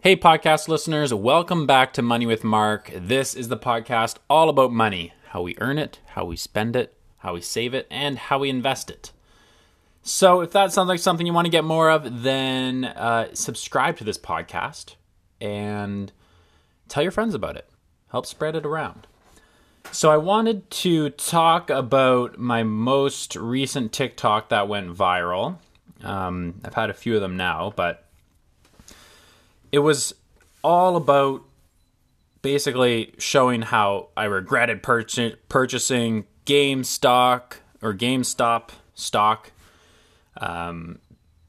Hey, podcast listeners, welcome back to Money with Mark. This is the podcast all about money how we earn it, how we spend it, how we save it, and how we invest it. So, if that sounds like something you want to get more of, then uh, subscribe to this podcast and tell your friends about it. Help spread it around. So, I wanted to talk about my most recent TikTok that went viral. Um, I've had a few of them now, but it was all about basically showing how I regretted purch- purchasing GameStop or GameStop stock, um,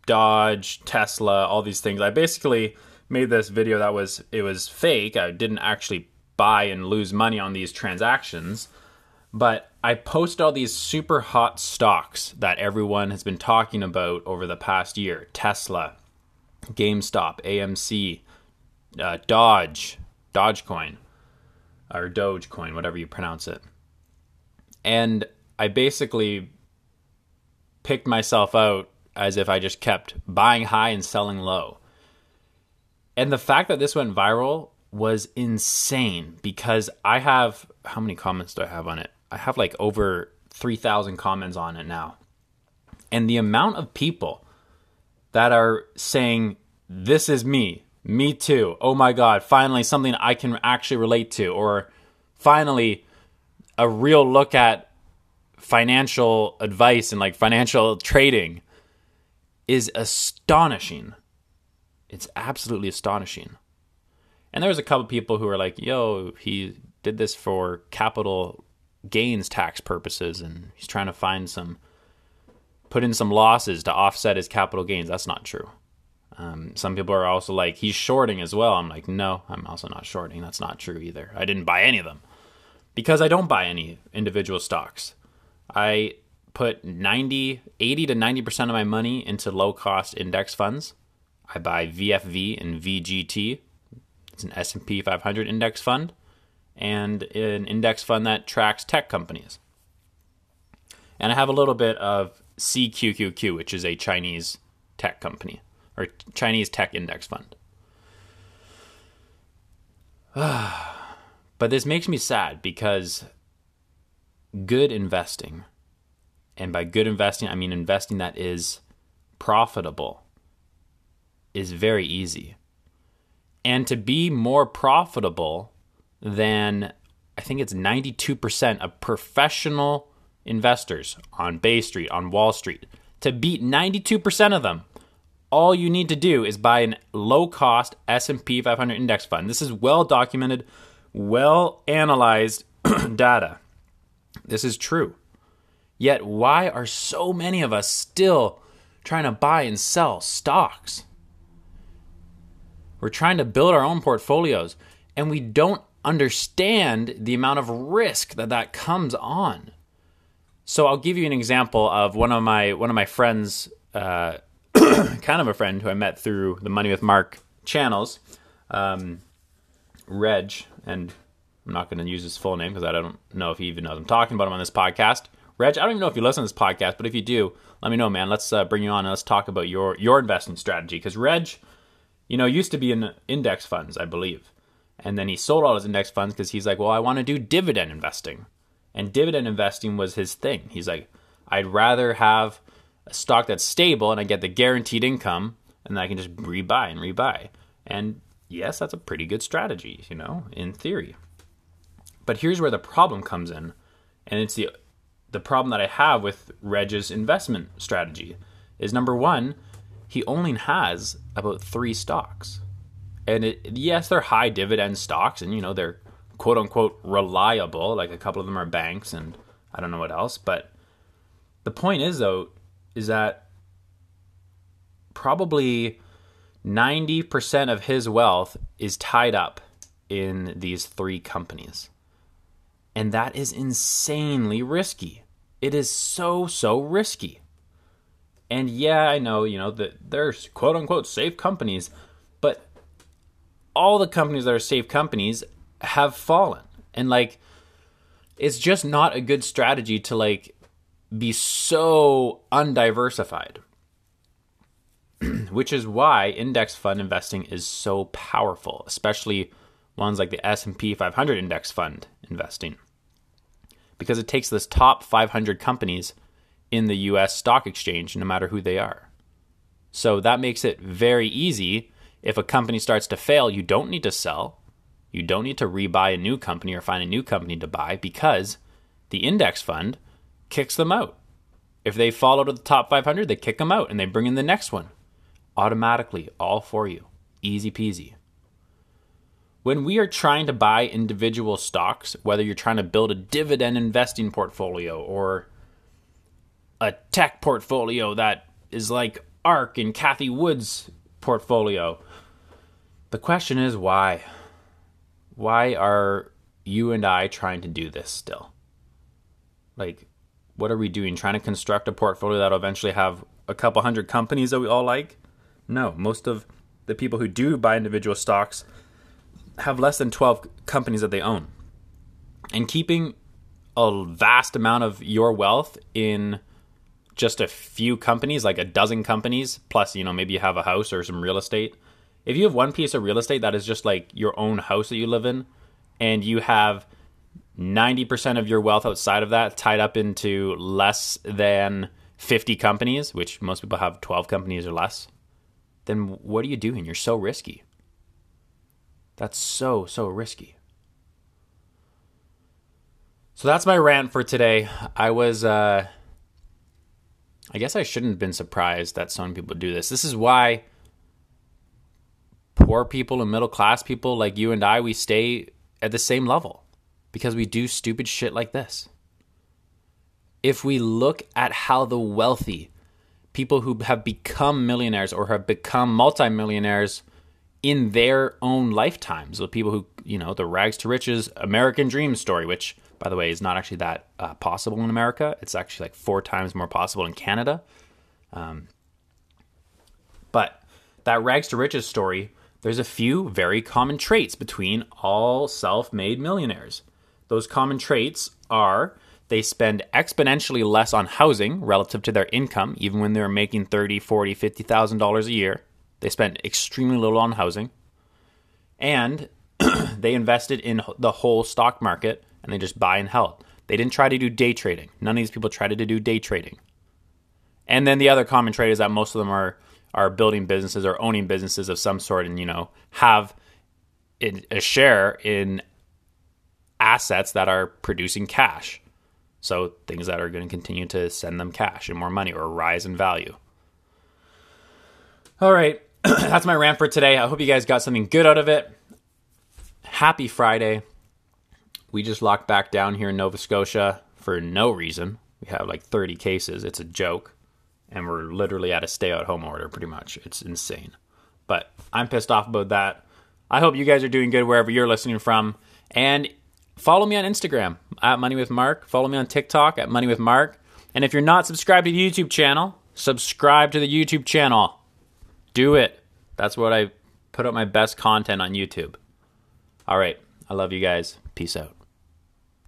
Doge, Tesla, all these things. I basically made this video that was it was fake. I didn't actually buy and lose money on these transactions, but I posted all these super hot stocks that everyone has been talking about over the past year. Tesla, GameStop, AMC, uh, Doge, Dogecoin, or Dogecoin, whatever you pronounce it. And I basically picked myself out as if I just kept buying high and selling low. And the fact that this went viral was insane because I have how many comments do I have on it? I have like over 3,000 comments on it now. And the amount of people that are saying, This is me, me too, oh my God, finally something I can actually relate to, or finally a real look at financial advice and like financial trading is astonishing. It's absolutely astonishing. And there was a couple people who were like, yo, he did this for capital gains tax purposes and he's trying to find some put in some losses to offset his capital gains. That's not true. Um, some people are also like, he's shorting as well. I'm like, no, I'm also not shorting. That's not true either. I didn't buy any of them because I don't buy any individual stocks. I put 90, 80 to 90% of my money into low cost index funds. I buy VFV and VGT. It's an S&P 500 index fund and an index fund that tracks tech companies. And I have a little bit of CQQQ, which is a Chinese tech company or Chinese tech index fund. but this makes me sad because good investing, and by good investing, I mean investing that is profitable, is very easy. And to be more profitable than I think it's 92% of professional investors on Bay Street, on Wall Street, to beat 92% of them, all you need to do is buy a low-cost S&P 500 index fund. This is well documented, well analyzed data. This is true. Yet why are so many of us still trying to buy and sell stocks? We're trying to build our own portfolios and we don't understand the amount of risk that that comes on. So I'll give you an example of one of my one of my friends, uh, kind of a friend who I met through the Money with Mark channels, um, Reg, and I'm not going to use his full name because I don't know if he even knows I'm talking about him on this podcast. Reg, I don't even know if you listen to this podcast, but if you do, let me know, man. Let's uh, bring you on and let's talk about your your investing strategy because Reg, you know, used to be in index funds, I believe. And then he sold all his index funds because he's like, well, I want to do dividend investing. And dividend investing was his thing. He's like, I'd rather have a stock that's stable and I get the guaranteed income and then I can just rebuy and rebuy. And yes, that's a pretty good strategy, you know, in theory. But here's where the problem comes in. And it's the the problem that I have with Reg's investment strategy is number one, he only has about three stocks and it, yes, they're high dividend stocks, and you know they're quote unquote reliable. Like a couple of them are banks, and I don't know what else. But the point is, though, is that probably ninety percent of his wealth is tied up in these three companies, and that is insanely risky. It is so so risky. And yeah, I know, you know, that there's quote unquote safe companies, but all the companies that are safe companies have fallen. And like it's just not a good strategy to like be so undiversified. which is why index fund investing is so powerful, especially ones like the S&P 500 index fund investing. Because it takes this top 500 companies in the US stock exchange no matter who they are. So that makes it very easy if a company starts to fail, you don't need to sell. You don't need to rebuy a new company or find a new company to buy because the index fund kicks them out. If they fall out of the top 500, they kick them out and they bring in the next one automatically, all for you. Easy peasy. When we are trying to buy individual stocks, whether you're trying to build a dividend investing portfolio or a tech portfolio that is like ARK and Cathie Wood's portfolio, the question is why? Why are you and I trying to do this still? Like, what are we doing? Trying to construct a portfolio that'll eventually have a couple hundred companies that we all like? No, most of the people who do buy individual stocks have less than 12 companies that they own. And keeping a vast amount of your wealth in just a few companies, like a dozen companies, plus, you know, maybe you have a house or some real estate. If you have one piece of real estate that is just like your own house that you live in, and you have 90% of your wealth outside of that tied up into less than 50 companies, which most people have 12 companies or less, then what are you doing? You're so risky. That's so, so risky. So that's my rant for today. I was, uh, I guess I shouldn't have been surprised that so many people do this. This is why poor people and middle class people like you and I, we stay at the same level because we do stupid shit like this. If we look at how the wealthy, people who have become millionaires or have become multimillionaires in their own lifetimes. The people who, you know, the rags to riches American dream story, which, by the way, is not actually that uh, possible in America. It's actually like four times more possible in Canada. Um, but that rags to riches story, there's a few very common traits between all self made millionaires. Those common traits are they spend exponentially less on housing relative to their income, even when they're making thirty, forty, fifty thousand dollars $40, $50,000 a year. They spend extremely little on housing, and they invested in the whole stock market and they just buy and held. They didn't try to do day trading. None of these people tried to do day trading. And then the other common trait is that most of them are are building businesses or owning businesses of some sort, and you know have a share in assets that are producing cash. So things that are going to continue to send them cash and more money or rise in value. All right, that's my rant for today. I hope you guys got something good out of it. Happy Friday. We just locked back down here in Nova Scotia for no reason. We have like 30 cases. It's a joke. And we're literally at a stay at home order pretty much. It's insane. But I'm pissed off about that. I hope you guys are doing good wherever you're listening from. And follow me on Instagram at Money with Mark. Follow me on TikTok at Money with Mark. And if you're not subscribed to the YouTube channel, subscribe to the YouTube channel. Do it. That's what I put up my best content on YouTube. All right. I love you guys. Peace out.